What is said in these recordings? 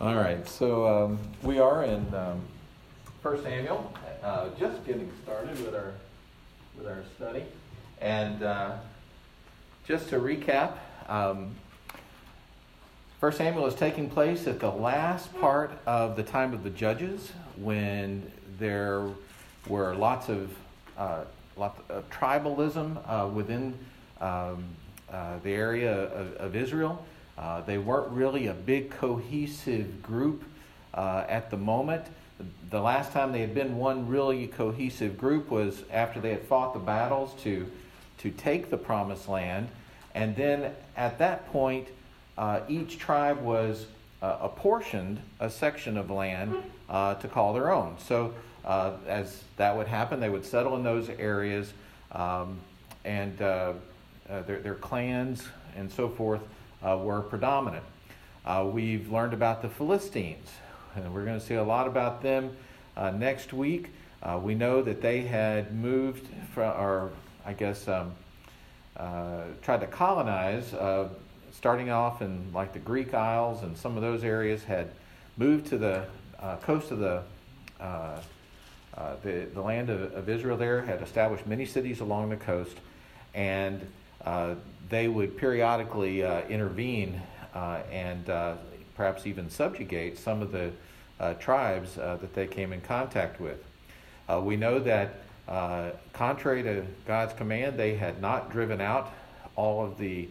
All right, so um, we are in um, First Samuel, uh, just getting started with our with our study, and uh, just to recap, um, First Samuel is taking place at the last part of the time of the judges, when there were lots of uh, lots of tribalism uh, within um, uh, the area of, of Israel. Uh, they weren't really a big cohesive group uh, at the moment. The last time they had been one really cohesive group was after they had fought the battles to, to take the promised land. And then at that point, uh, each tribe was uh, apportioned a section of land uh, to call their own. So, as that would happen, they would settle in those areas, um, and their, their clans and so forth were predominant. Uh, we've learned about the Philistines, and we're going to see a lot about them uh, next week. Uh, we know that they had moved from, or I guess, um, uh, tried to colonize, uh, starting off in like the Greek Isles and some of those areas, had moved to the coast of the uh, the, the land of, of, Israel there had established many cities along the coast, and uh, they would periodically uh, intervene uh, and uh, perhaps even subjugate some of the uh, tribes that they came in contact with. we know that, contrary to God's command, they had not driven out all of the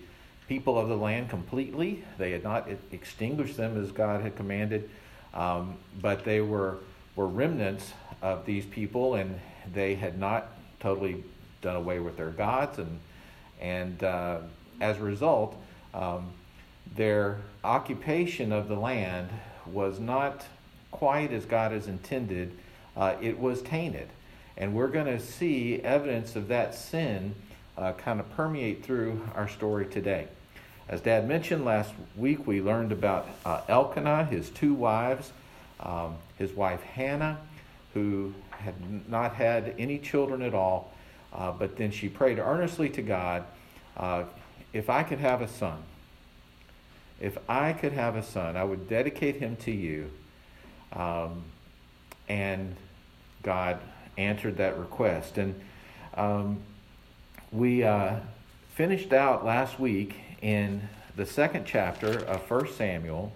people of the land completely. They had not extinguished them as God had commanded, um, but they were, were remnants of these people, and they had not totally done away with their gods and and uh, as a result, um, their occupation of the land was not quite as God has intended. Uh, it was tainted. And we're going to see evidence of that sin uh, kind of permeate through our story today. As Dad mentioned last week, we learned about uh, Elkanah, his two wives, um, his wife Hannah, who had not had any children at all, uh, but then she prayed earnestly to God, uh, if I could have a son, if I could have a son, I would dedicate him to you. Um, and God answered that request. And um, we uh, finished out last week in the second chapter of 1 Samuel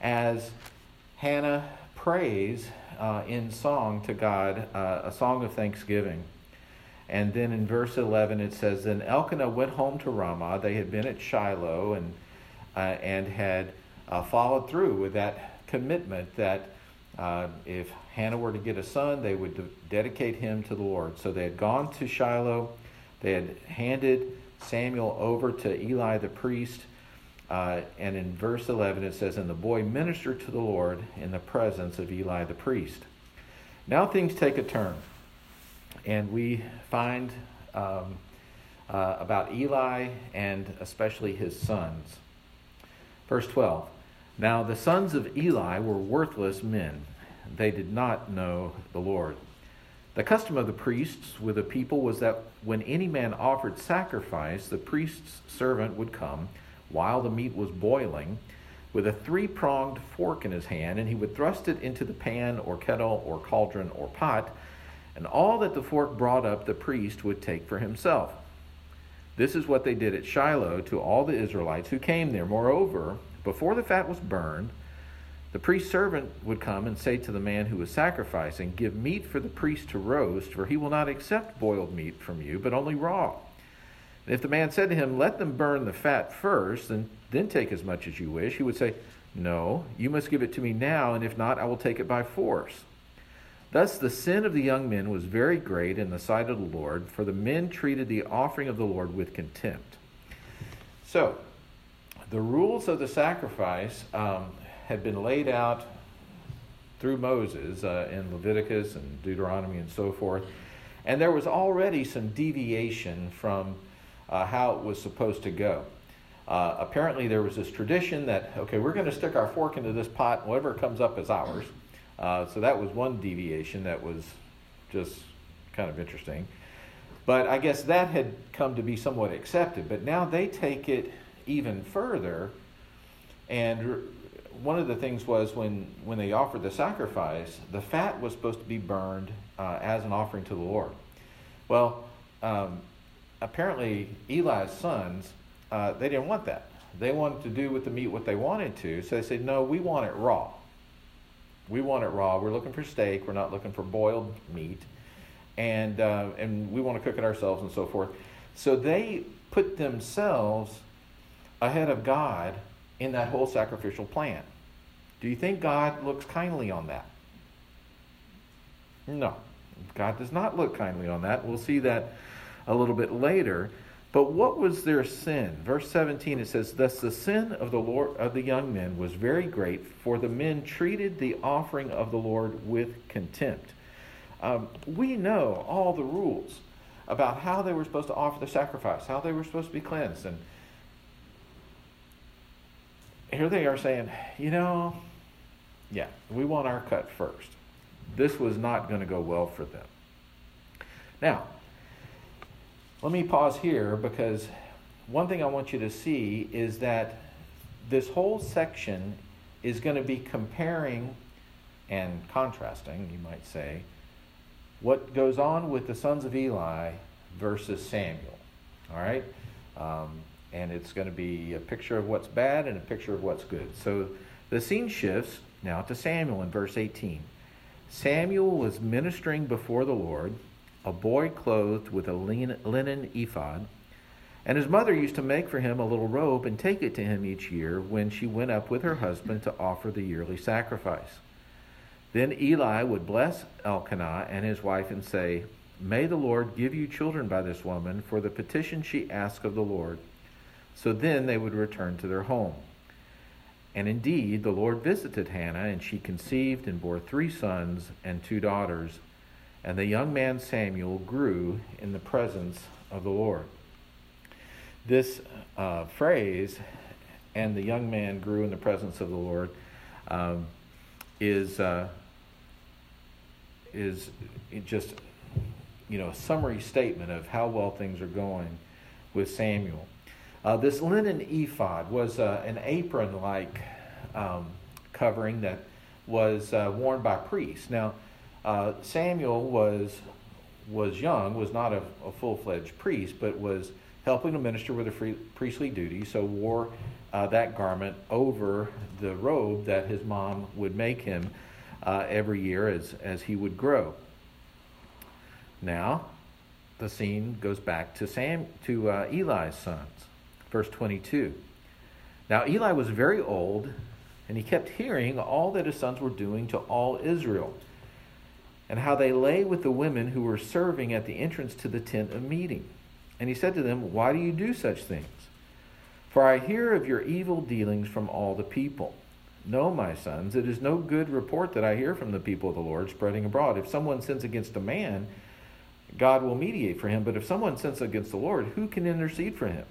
as Hannah prays uh, in song to God, uh, a song of thanksgiving. And then in verse 11 it says, Then Elkanah went home to Ramah. They had been at Shiloh and, uh, and had uh, followed through with that commitment that uh, if Hannah were to get a son, they would de- dedicate him to the Lord. So they had gone to Shiloh. They had handed Samuel over to Eli the priest. Uh, and in verse 11 it says, And the boy ministered to the Lord in the presence of Eli the priest. Now things take a turn and we find um, uh, about Eli and especially his sons. Verse 12 Now the sons of Eli were worthless men, they did not know the Lord. The custom of the priests with the people was that when any man offered sacrifice, the priest's servant would come while the meat was boiling with a three pronged fork in his hand, and he would thrust it into the pan or kettle or cauldron or pot and all that the fork brought up the priest would take for himself. This is what they did at Shiloh to all the Israelites who came there. Moreover, before the fat was burned, the priest's servant would come and say to the man who was sacrificing, Give meat for the priest to roast, for he will not accept boiled meat from you, but only raw. And if the man said to him, Let them burn the fat first, and then take as much as you wish, he would say, No, you must give it to me now, and if not, I will take it by force. Thus, the sin of the young men was very great in the sight of the Lord, for the men treated the offering of the Lord with contempt. So, the rules of the sacrifice um, had been laid out through Moses uh, in Leviticus and Deuteronomy and so forth, and there was already some deviation from uh, how it was supposed to go. Uh, apparently, there was this tradition that, okay, we're going to stick our fork into this pot, and whatever comes up is ours. Uh, so that was one deviation that was just kind of interesting. But I guess that had come to be somewhat accepted. But now they take it even further. And one of the things was when, when they offered the sacrifice, the fat was supposed to be burned uh, as an offering to the Lord. Well, um, apparently Eli's sons, uh, they didn't want that. They wanted to do with the meat what they wanted to, so they said, no, we want it raw. We want it raw. We're looking for steak. We're not looking for boiled meat. And, uh, and we want to cook it ourselves and so forth. So they put themselves ahead of God in that whole sacrificial plan. Do you think God looks kindly on that? No. God does not look kindly on that. We'll see that a little bit later. But what was their sin? Verse 17 it says, Thus the sin of the Lord of the young men was very great, for the men treated the offering of the Lord with contempt. Um, we know all the rules about how they were supposed to offer the sacrifice, how they were supposed to be cleansed. And here they are saying, you know, yeah, we want our cut first. This was not going to go well for them. Now, let me pause here because one thing I want you to see is that this whole section is going to be comparing and contrasting, you might say, what goes on with the sons of Eli versus Samuel. All right? Um, and it's going to be a picture of what's bad and a picture of what's good. So the scene shifts now to Samuel in verse 18. Samuel was ministering before the Lord, a boy clothed with a linen ephod, and his mother used to make for him a little robe and take it to him each year when she went up with her husband to offer the yearly sacrifice. Then Eli would bless Elkanah and his wife and say, May the Lord give you children by this woman for the petition she asked of the Lord. So then they would return to their home. And indeed, the Lord visited Hannah, and she conceived and bore three sons and two daughters. And the young man Samuel grew in the presence of the Lord. This uh, phrase, and the young man grew in the presence of the Lord, um, is uh, is just you know a summary statement of how well things are going with Samuel. Uh, this linen ephod was uh, an apron like um, covering that was uh, worn by priests. Now, uh, Samuel was, was young, was not a, a full fledged priest, but was helping to minister with the free, priestly duty, so wore uh, that garment over the robe that his mom would make him uh, every year as, as he would grow. Now, the scene goes back to Sam to Eli's sons. Verse 22. Now Eli was very old, and he kept hearing all that his sons were doing to all Israel, and how they lay with the women who were serving at the entrance to the tent of meeting. And he said to them, Why do you do such things? For I hear of your evil dealings from all the people. No, my sons, it is no good report that I hear from the people of the Lord spreading abroad. If someone sins against a man, God will mediate for him. But if someone sins against the Lord, who can intercede for him?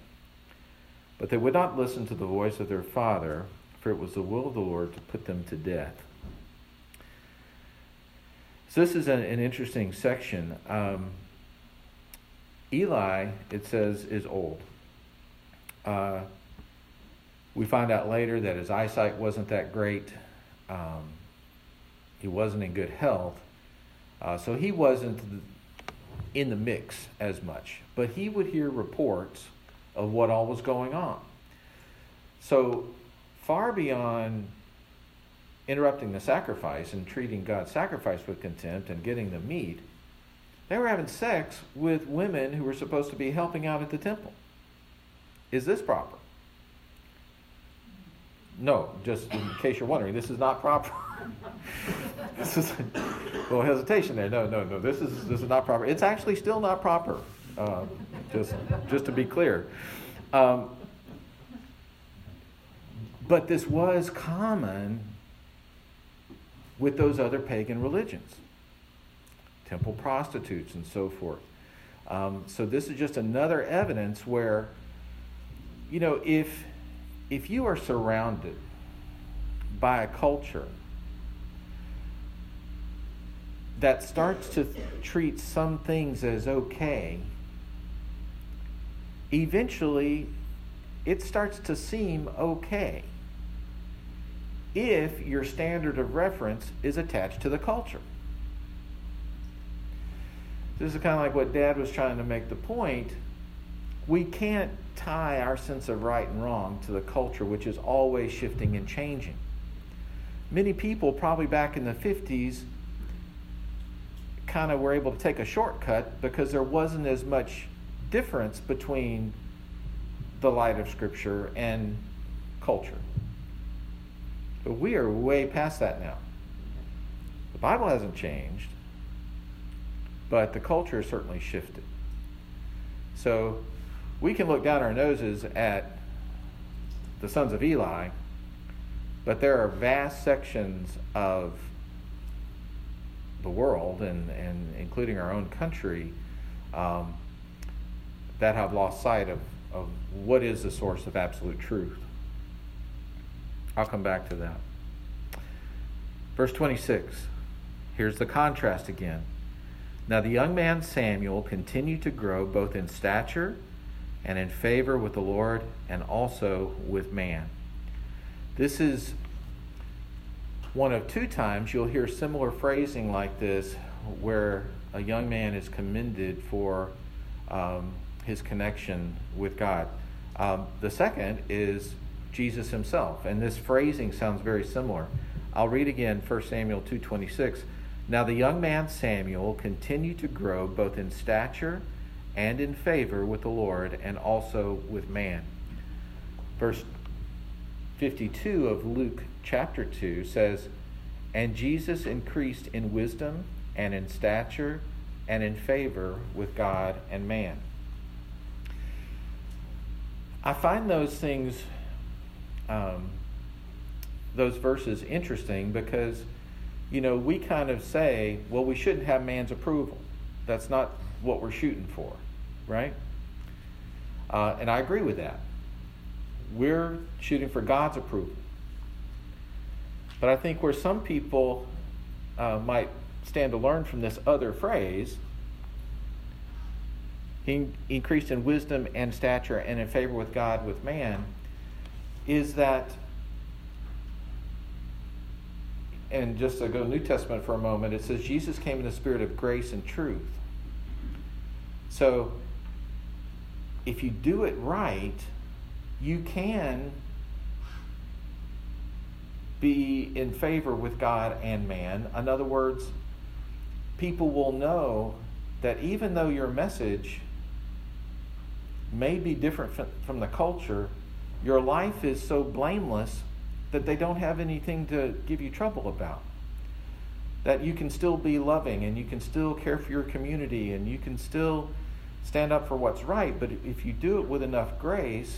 But they would not listen to the voice of their father, for it was the will of the Lord to put them to death. So, this is an, an interesting section. Um, Eli, it says, is old. Uh, we find out later that his eyesight wasn't that great. Um, he wasn't in good health. Uh, so he wasn't in the mix as much. But he would hear reports of what all was going on. So, far beyond interrupting the sacrifice and treating God's sacrifice with contempt and getting the meat, they were having sex with women who were supposed to be helping out at the temple. Is this proper? No, just in case you're wondering, this is not proper. this is a little hesitation there. No, no, no. This is this is not proper. It's actually still not proper. Uh, just, just to be clear. Um, but this was common with those other pagan religions, temple prostitutes and so forth. Um, so this is just another evidence where, you know, if if you are surrounded by a culture that starts to treat some things as okay eventually it starts to seem okay. If your standard of reference is attached to the culture. This is kind of like what Dad was trying to make the point. We can't tie our sense of right and wrong to the culture, which is always shifting and changing. Many people, probably back in the 50s, kind of were able to take a shortcut because there wasn't as much difference between the light of Scripture and culture. But we are way past that now. The Bible hasn't changed, but the culture has certainly shifted. So we can look down our noses at the sons of Eli, but there are vast sections of the world and, and including our own country um, that have lost sight of, of what is the source of absolute truth. I'll come back to that. Verse 26. Here's the contrast again. Now the young man Samuel continued to grow both in stature and in favor with the Lord and also with man. This is one of two times you'll hear similar phrasing like this where a young man is commended for um, his connection with God. Um, the second is Jesus himself, and this phrasing sounds very similar. I'll read again 1 Samuel 2:26. Now the young man Samuel continued to grow both in stature and in favor with the Lord and also with man. Verse 52 of Luke chapter 2 says, And Jesus increased in wisdom and in stature and in favor with God and man. I find those things um, those verses interesting because, you know, we kind of say, well, we shouldn't have man's approval. That's not what we're shooting for, right? Uh, and I agree with that. We're shooting for God's approval. But I think where some people uh, might stand to learn from this other phrase, he increased in wisdom and stature and in favor with God, with man, is that, and just to go New Testament for a moment, it says Jesus came in the spirit of grace and truth. So, if you do it right, you can be in favor with God and man. In other words, people will know that even though your message may be different from the culture, your life is so blameless that they don't have anything to give you trouble about. That you can still be loving and you can still care for your community and you can still stand up for what's right. But if you do it with enough grace,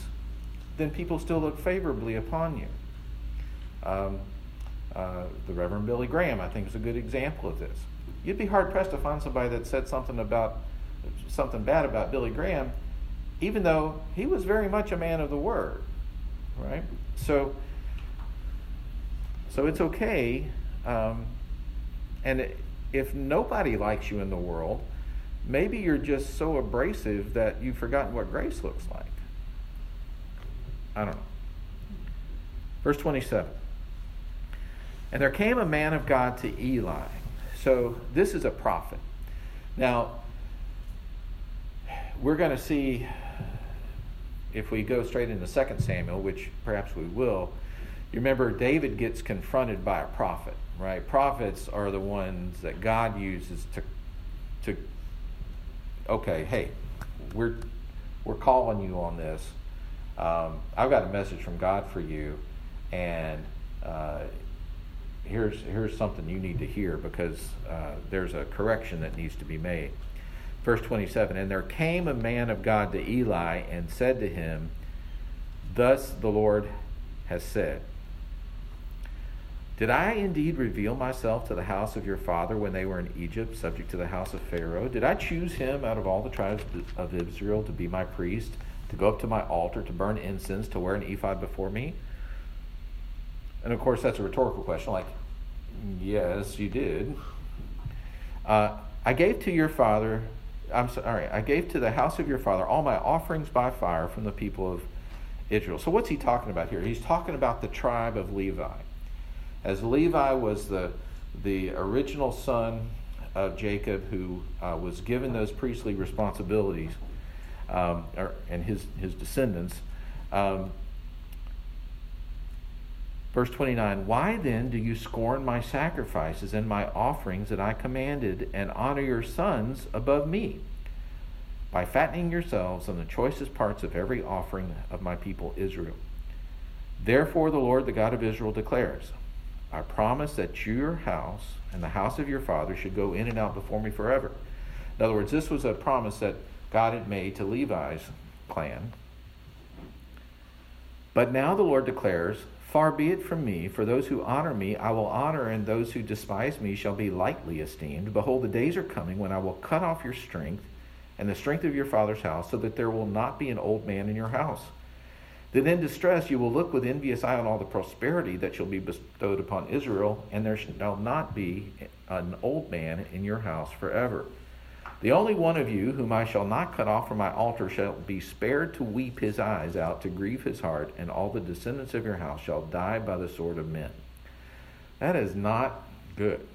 then people still look favorably upon you. Um, uh, the Reverend Billy Graham, I think, is a good example of this. You'd be hard pressed to find somebody that said something about something bad about Billy Graham, even though he was very much a man of the word right? So, so it's okay. Um, and if nobody likes you in the world, maybe you're just so abrasive that you've forgotten what grace looks like. I don't know. Verse 27. And there came a man of God to Eli. So this is a prophet. Now, we're going to see if we go straight into 2 Samuel, which perhaps we will, you remember David gets confronted by a prophet, right? Prophets are the ones that God uses to to okay, hey, we're we're calling you on this. Um, I've got a message from God for you, and uh, here's here's something you need to hear because uh, there's a correction that needs to be made. Verse 27 And there came a man of God to Eli and said to him, Thus the Lord has said, Did I indeed reveal myself to the house of your father when they were in Egypt, subject to the house of Pharaoh? Did I choose him out of all the tribes of Israel to be my priest, to go up to my altar, to burn incense, to wear an ephod before me? And of course, that's a rhetorical question, like, yes, you did. Uh, I gave to your father I'm sorry, I gave to the house of your father all my offerings by fire from the people of Israel. So what's he talking about here? He's talking about the tribe of Levi. As Levi was the, the original son of Jacob who uh, was given those priestly responsibilities, um, or, and his, his descendants, um, Verse 29 Why then do you scorn my sacrifices and my offerings that I commanded, and honor your sons above me? By fattening yourselves on the choicest parts of every offering of my people Israel. Therefore, the Lord, the God of Israel, declares I promise that your house and the house of your father should go in and out before me forever. In other words, this was a promise that God had made to Levi's clan. But now the Lord declares, Far be it from me, for those who honor me I will honor, and those who despise me shall be lightly esteemed. Behold, the days are coming when I will cut off your strength and the strength of your father's house, so that there will not be an old man in your house. Then in distress you will look with envious eye on all the prosperity that shall be bestowed upon Israel, and there shall not be an old man in your house forever. The only one of you whom I shall not cut off from my altar shall be spared to weep his eyes out, to grieve his heart, and all the descendants of your house shall die by the sword of men. That is not good.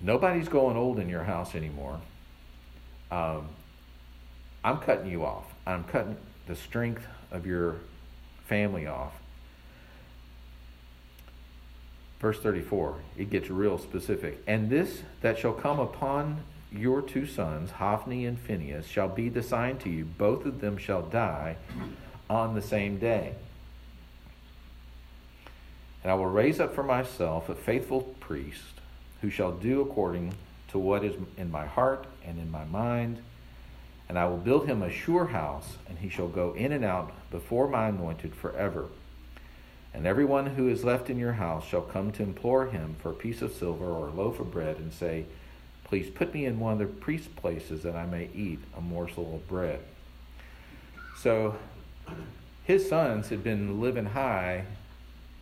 Nobody's going old in your house anymore. Um, I'm cutting you off. I'm cutting the strength of your family off. Verse 34, it gets real specific. And this that shall come upon your two sons, Hophni and Phinehas, shall be the sign to you. Both of them shall die on the same day. And I will raise up for myself a faithful priest who shall do according to what is in my heart and in my mind. And I will build him a sure house, and he shall go in and out before my anointed forever. And everyone who is left in your house shall come to implore him for a piece of silver or a loaf of bread and say, Please put me in one of the priest's places that I may eat a morsel of bread. So his sons had been living high,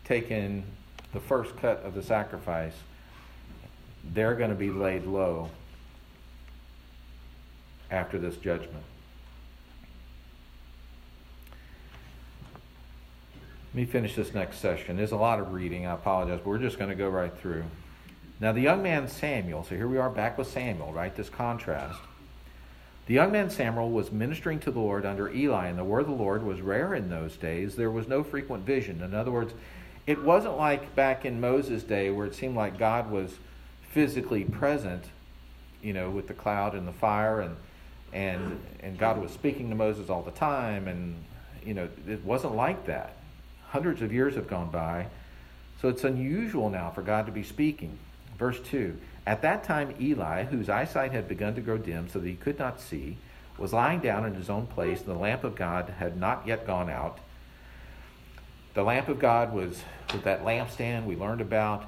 taking the first cut of the sacrifice. They're going to be laid low after this judgment. Let me finish this next session. There's a lot of reading. I apologize, but we're just going to go right through. Now, the young man Samuel, so here we are back with Samuel, right? This contrast. The young man Samuel was ministering to the Lord under Eli, and the word of the Lord was rare in those days. There was no frequent vision. In other words, it wasn't like back in Moses' day where it seemed like God was physically present, you know, with the cloud and the fire, and and and God was speaking to Moses all the time, and you know, it wasn't like that. Hundreds of years have gone by. So it's unusual now for God to be speaking. Verse 2 At that time, Eli, whose eyesight had begun to grow dim so that he could not see, was lying down in his own place, and the lamp of God had not yet gone out. The lamp of God was with that lampstand we learned about.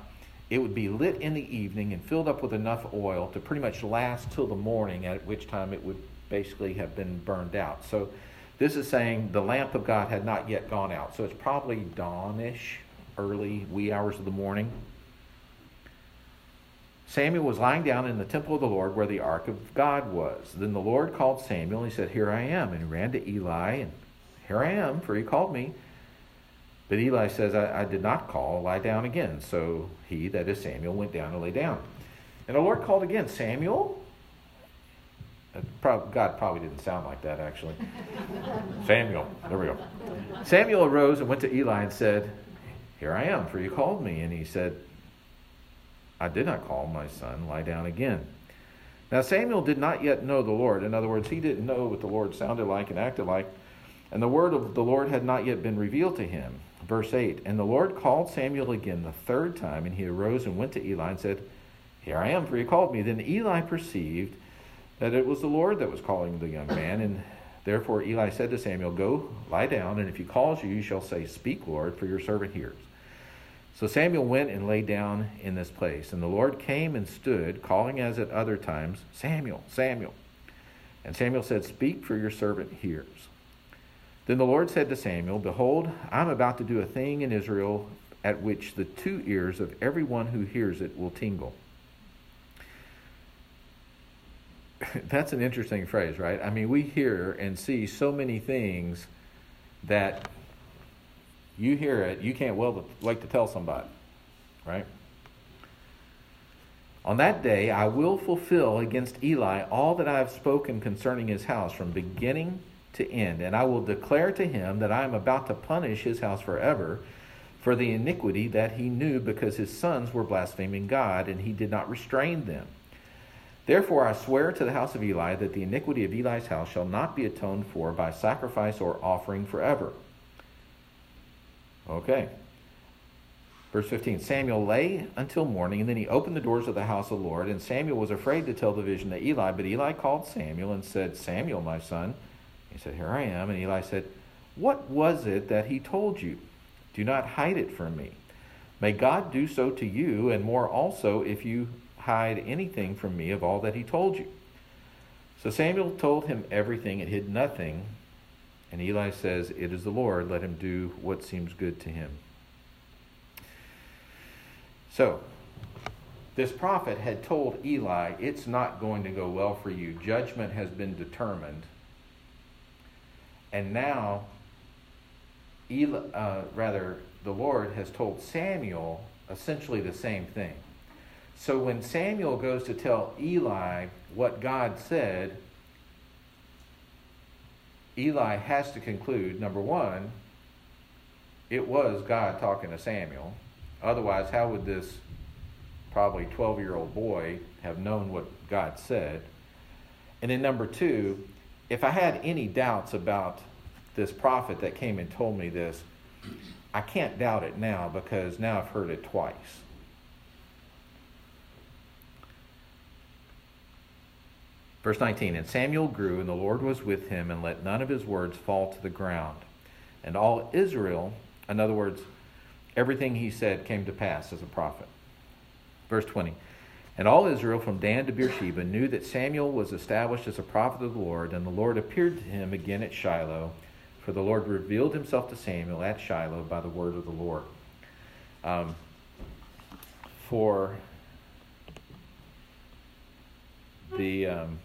It would be lit in the evening and filled up with enough oil to pretty much last till the morning, at which time it would basically have been burned out. So this is saying the lamp of God had not yet gone out. So it's probably dawnish, early, wee hours of the morning. Samuel was lying down in the temple of the Lord where the ark of God was. Then the Lord called Samuel and he said, Here I am. And he ran to Eli, and here I am, for he called me. But Eli says, I, I did not call, lie down again. So he, that is Samuel, went down and lay down. And the Lord called again, Samuel. God probably didn't sound like that, actually. Samuel, there we go. Samuel arose and went to Eli and said, Here I am, for you called me. And he said, I did not call my son, lie down again. Now, Samuel did not yet know the Lord. In other words, he didn't know what the Lord sounded like and acted like. And the word of the Lord had not yet been revealed to him. Verse 8 And the Lord called Samuel again the third time, and he arose and went to Eli and said, Here I am, for you called me. Then Eli perceived that it was the Lord that was calling the young man. And therefore Eli said to Samuel, Go, lie down, and if he calls you, you shall say, Speak, Lord, for your servant hears. So Samuel went and lay down in this place. And the Lord came and stood, calling as at other times, Samuel, Samuel. And Samuel said, Speak, for your servant hears. Then the Lord said to Samuel, Behold, I'm about to do a thing in Israel at which the two ears of every one who hears it will tingle. that's an interesting phrase, right? I mean, we hear and see so many things that You hear it, you can't well like to tell somebody, right? On that day I will fulfill against Eli all that I have spoken concerning his house from beginning to end, and I will declare to him that I am about to punish his house forever for the iniquity that he knew because his sons were blaspheming God, and he did not restrain them. Therefore I swear to the house of Eli that the iniquity of Eli's house shall not be atoned for by sacrifice or offering forever. Okay. Verse 15 Samuel lay until morning, and then he opened the doors of the house of the Lord. And Samuel was afraid to tell the vision to Eli, but Eli called Samuel and said, Samuel, my son. He said, Here I am. And Eli said, What was it that he told you? Do not hide it from me. May God do so to you, and more also, if you hide anything from me of all that he told you. So Samuel told him everything and hid nothing. And Eli says, It is the Lord. Let him do what seems good to him. So, this prophet had told Eli, It's not going to go well for you. Judgment has been determined. And now, Eli, uh, rather, the Lord has told Samuel essentially the same thing. So when Samuel goes to tell Eli what God said, Eli has to conclude number one, it was God talking to Samuel. Otherwise, how would this probably 12 year old boy have known what God said? And then, number two, if I had any doubts about this prophet that came and told me this, I can't doubt it now because now I've heard it twice. Verse 19 And Samuel grew, and the Lord was with him, and let none of his words fall to the ground. And all Israel, in other words, everything he said came to pass as a prophet. Verse 20 And all Israel from Dan to Beersheba knew that Samuel was established as a prophet of the Lord, and the Lord appeared to him again at Shiloh, for the Lord revealed himself to Samuel at Shiloh by the word of the Lord. Um, for the. Um,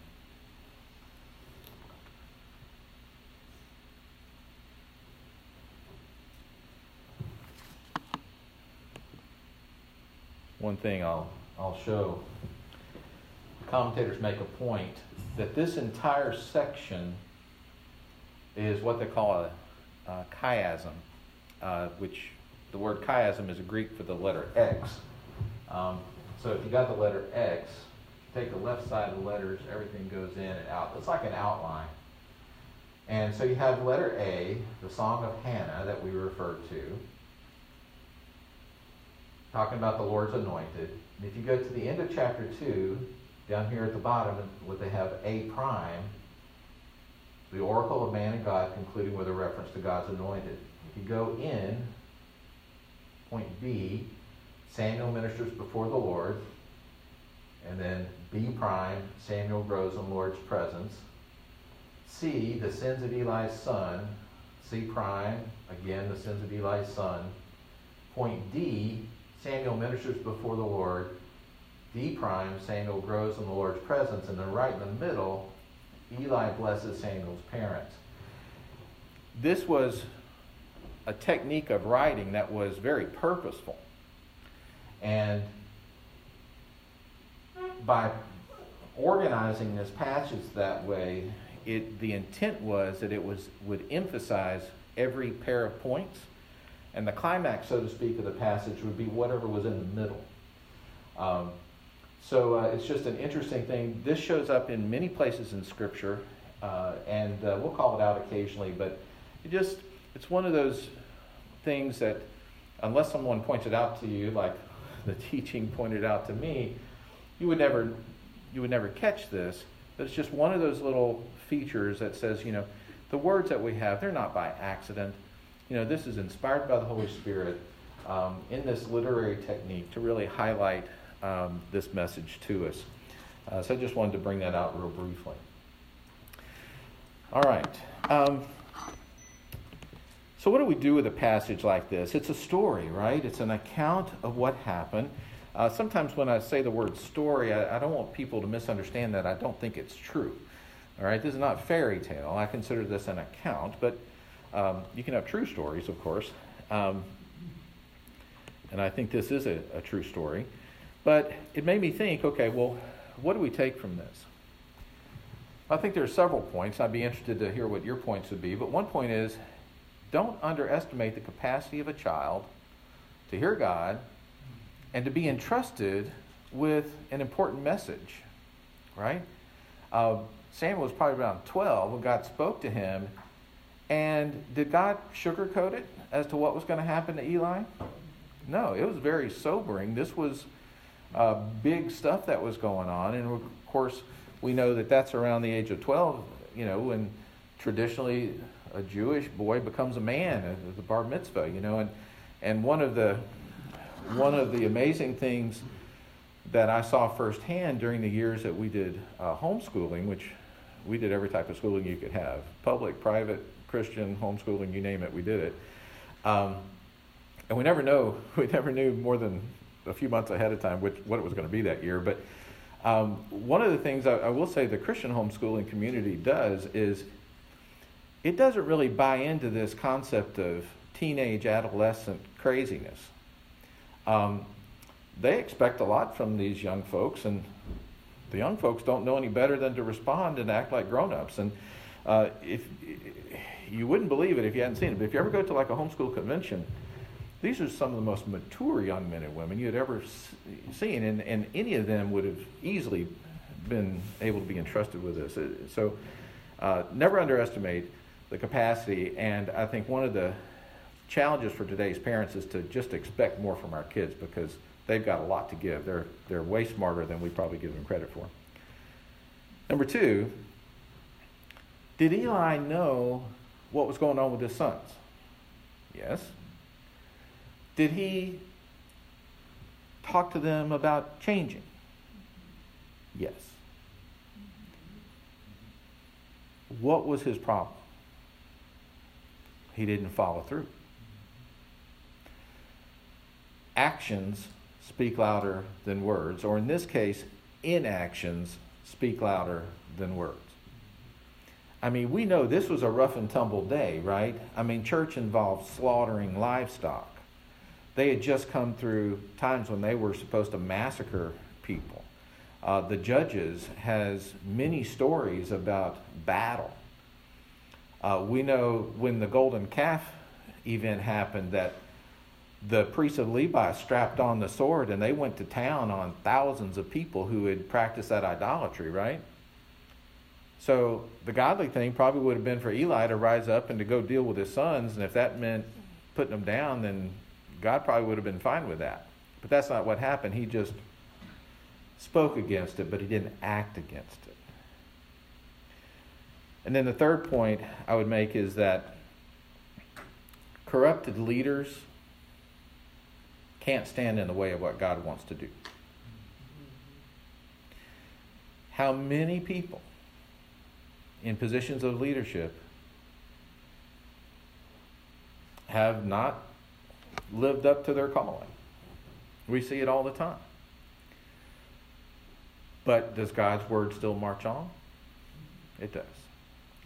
one thing I'll, I'll show. Commentators make a point that this entire section is what they call a, a chiasm, uh, which the word chiasm is Greek for the letter X. Um, so if you got the letter X, take the left side of the letters, everything goes in and out. It's like an outline. And so you have letter A, the Song of Hannah that we referred to talking about the Lord's anointed. And if you go to the end of chapter 2, down here at the bottom, what they have A prime, the oracle of man and God, concluding with a reference to God's anointed. If you go in, point B, Samuel ministers before the Lord. And then B prime, Samuel grows in Lord's presence. C, the sins of Eli's son. C prime, again, the sins of Eli's son. Point D, Samuel ministers before the Lord. D prime, Samuel grows in the Lord's presence. And then right in the middle, Eli blesses Samuel's parents. This was a technique of writing that was very purposeful. And by organizing this passage that way, it, the intent was that it was, would emphasize every pair of points and the climax, so to speak, of the passage would be whatever was in the middle. Um, so uh, it's just an interesting thing. This shows up in many places in Scripture, uh, and uh, we'll call it out occasionally, but it just, it's one of those things that, unless someone points it out to you, like the teaching pointed out to me, you would never, you would never catch this. But it's just one of those little features that says, you know, the words that we have, they're not by accident you know, this is inspired by the Holy Spirit um, in this literary technique to really highlight um, this message to us. Uh, so I just wanted to bring that out real briefly. All right. Um, so, what do we do with a passage like this? It's a story, right? It's an account of what happened. Uh, sometimes when I say the word story, I, I, don't want people to misunderstand that I don't think it's true. All right, this is not fairy tale. I consider this an account, but um, you can have true stories, of course, Um, and I think this is a, a true story. But it made me think okay, well, what do we take from this? I think there are several points. I'd be interested to hear what your points would be. But one point is don't underestimate the capacity of a child to hear God and to be entrusted with an important message, right? Uh, Samuel was probably around 12 when God spoke to him. And did God sugarcoat it as to what was going to happen to Eli? No, it was very sobering. This was uh, big stuff that was going on. And of course, we know that that's around the age of 12, you know, when traditionally a Jewish boy becomes a man at the bar mitzvah, you know. And, and one, of the, one of the amazing things that I saw firsthand during the years that we did uh, homeschooling, which we did every type of schooling you could have public, private, Christian, homeschooling, you name it, we did it. Um, and we never know, we never knew more than a few months ahead of time which, what it was going to be that year. But um, one of the things I, I will say the Christian homeschooling community does is it doesn't really buy into this concept of teenage adolescent craziness. Um, they expect a lot from these young folks, and the young folks don't know any better than to respond and act like grown-ups. And uh, if you wouldn't believe it if you hadn't seen it, but if you ever go to like a homeschool convention, these are some of the most mature young men and women you'd ever seen, and, and any of them would have easily been able to be entrusted with this. So, uh, never underestimate the capacity, and I think one of the challenges for today's parents is to just expect more from our kids because they've got a lot to give. They're, they're way smarter than we probably give them credit for. Number two, did Eli know what was going on with his sons? Yes. Did he talk to them about changing? Yes. What was his problem? He didn't follow through. Actions speak louder than words, or in this case, inactions speak louder than words. I mean, we know this was a rough and tumble day, right? I mean, church involved slaughtering livestock they had just come through times when they were supposed to massacre people. Uh, the Judges has many stories about battle. Uh, we know when the golden calf event happened that the priests of Levi strapped on the sword and they went to town on thousands of people who had practiced that idolatry, right? So the godly thing probably would have been for Eli to rise up and to go deal with his sons, and if that meant putting them down, then God probably would have been fine with that. But that's not what happened. He just spoke against it, but he didn't act against it. And then the third point I would make is that corrupted leaders can't stand in the way of what God wants to do. How many people in positions of leadership have not lived up to their calling. We see it all the time. But does God's word still march on? It does.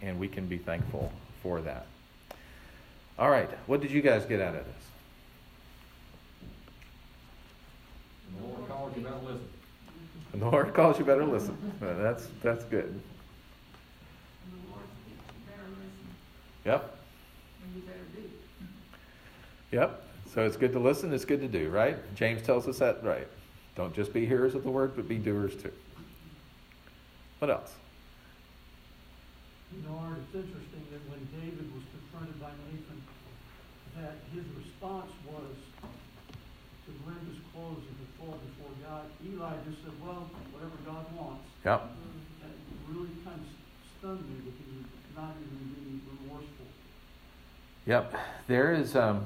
And we can be thankful for that. All right, what did you guys get out of this? The Lord calls you better listen. The Lord calls you better listen. That's that's good. Yep. Yep. So it's good to listen, it's good to do, right? James tells us that, right? Don't just be hearers of the word, but be doers too. What else? You know, Art, it's interesting that when David was confronted by Nathan, that his response was to rend his clothes and to fall before God. Eli just said, well, whatever God wants. Yep. That really kind of stunned me that he was not even being remorseful. Yep. There is, um,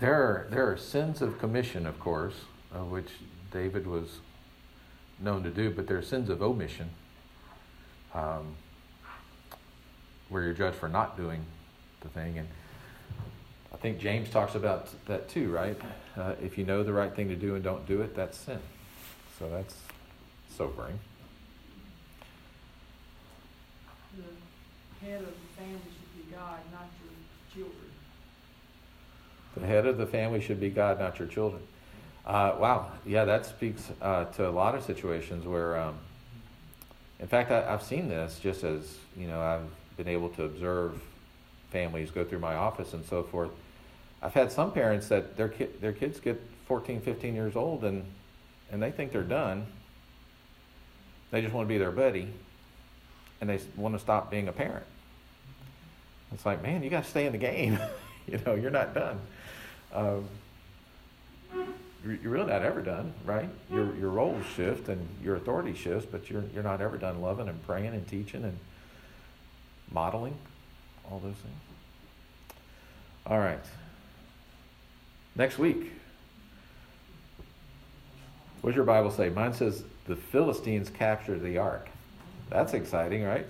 there are, there are sins of commission, of course, of which David was known to do, but there are sins of omission, um, where you're judged for not doing the thing. And I think James talks about that too, right? Uh, if you know the right thing to do and don't do it, that's sin. So that's sobering. The head of the family God, not your children. The head of the family should be God, not your children. Uh, wow, yeah, that speaks uh, to a lot of situations where, um, in fact, I, I've seen this just as you know I've been able to observe families go through my office and so forth. I've had some parents that their ki- their kids get 14, 15 years old and and they think they're done. They just want to be their buddy, and they want to stop being a parent. It's like, man, you got to stay in the game. you know, you're not done. Um, you're really not ever done, right? Your your roles shift and your authority shifts, but you're you're not ever done loving and praying and teaching and modeling all those things. All right. Next week. What does your Bible say? Mine says the Philistines captured the ark. That's exciting, right?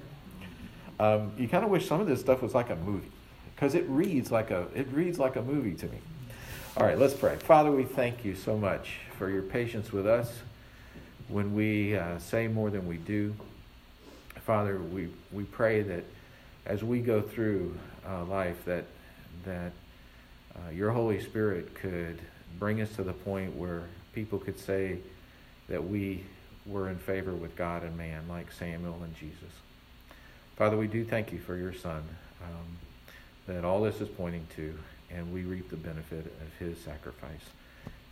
Um, you kind of wish some of this stuff was like a movie because it reads like a it reads like a movie to me. All right, let's pray. Father, we thank you so much for your patience with us when we uh, say more than we do. Father, we, we pray that as we go through uh, life, that that uh, your Holy Spirit could bring us to the point where people could say that we were in favor with God and man, like Samuel and Jesus. Father, we do thank you for your Son, um, that all this is pointing to, and we reap the benefit of his sacrifice.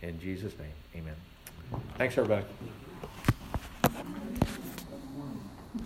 In Jesus' name, amen. Thanks, everybody.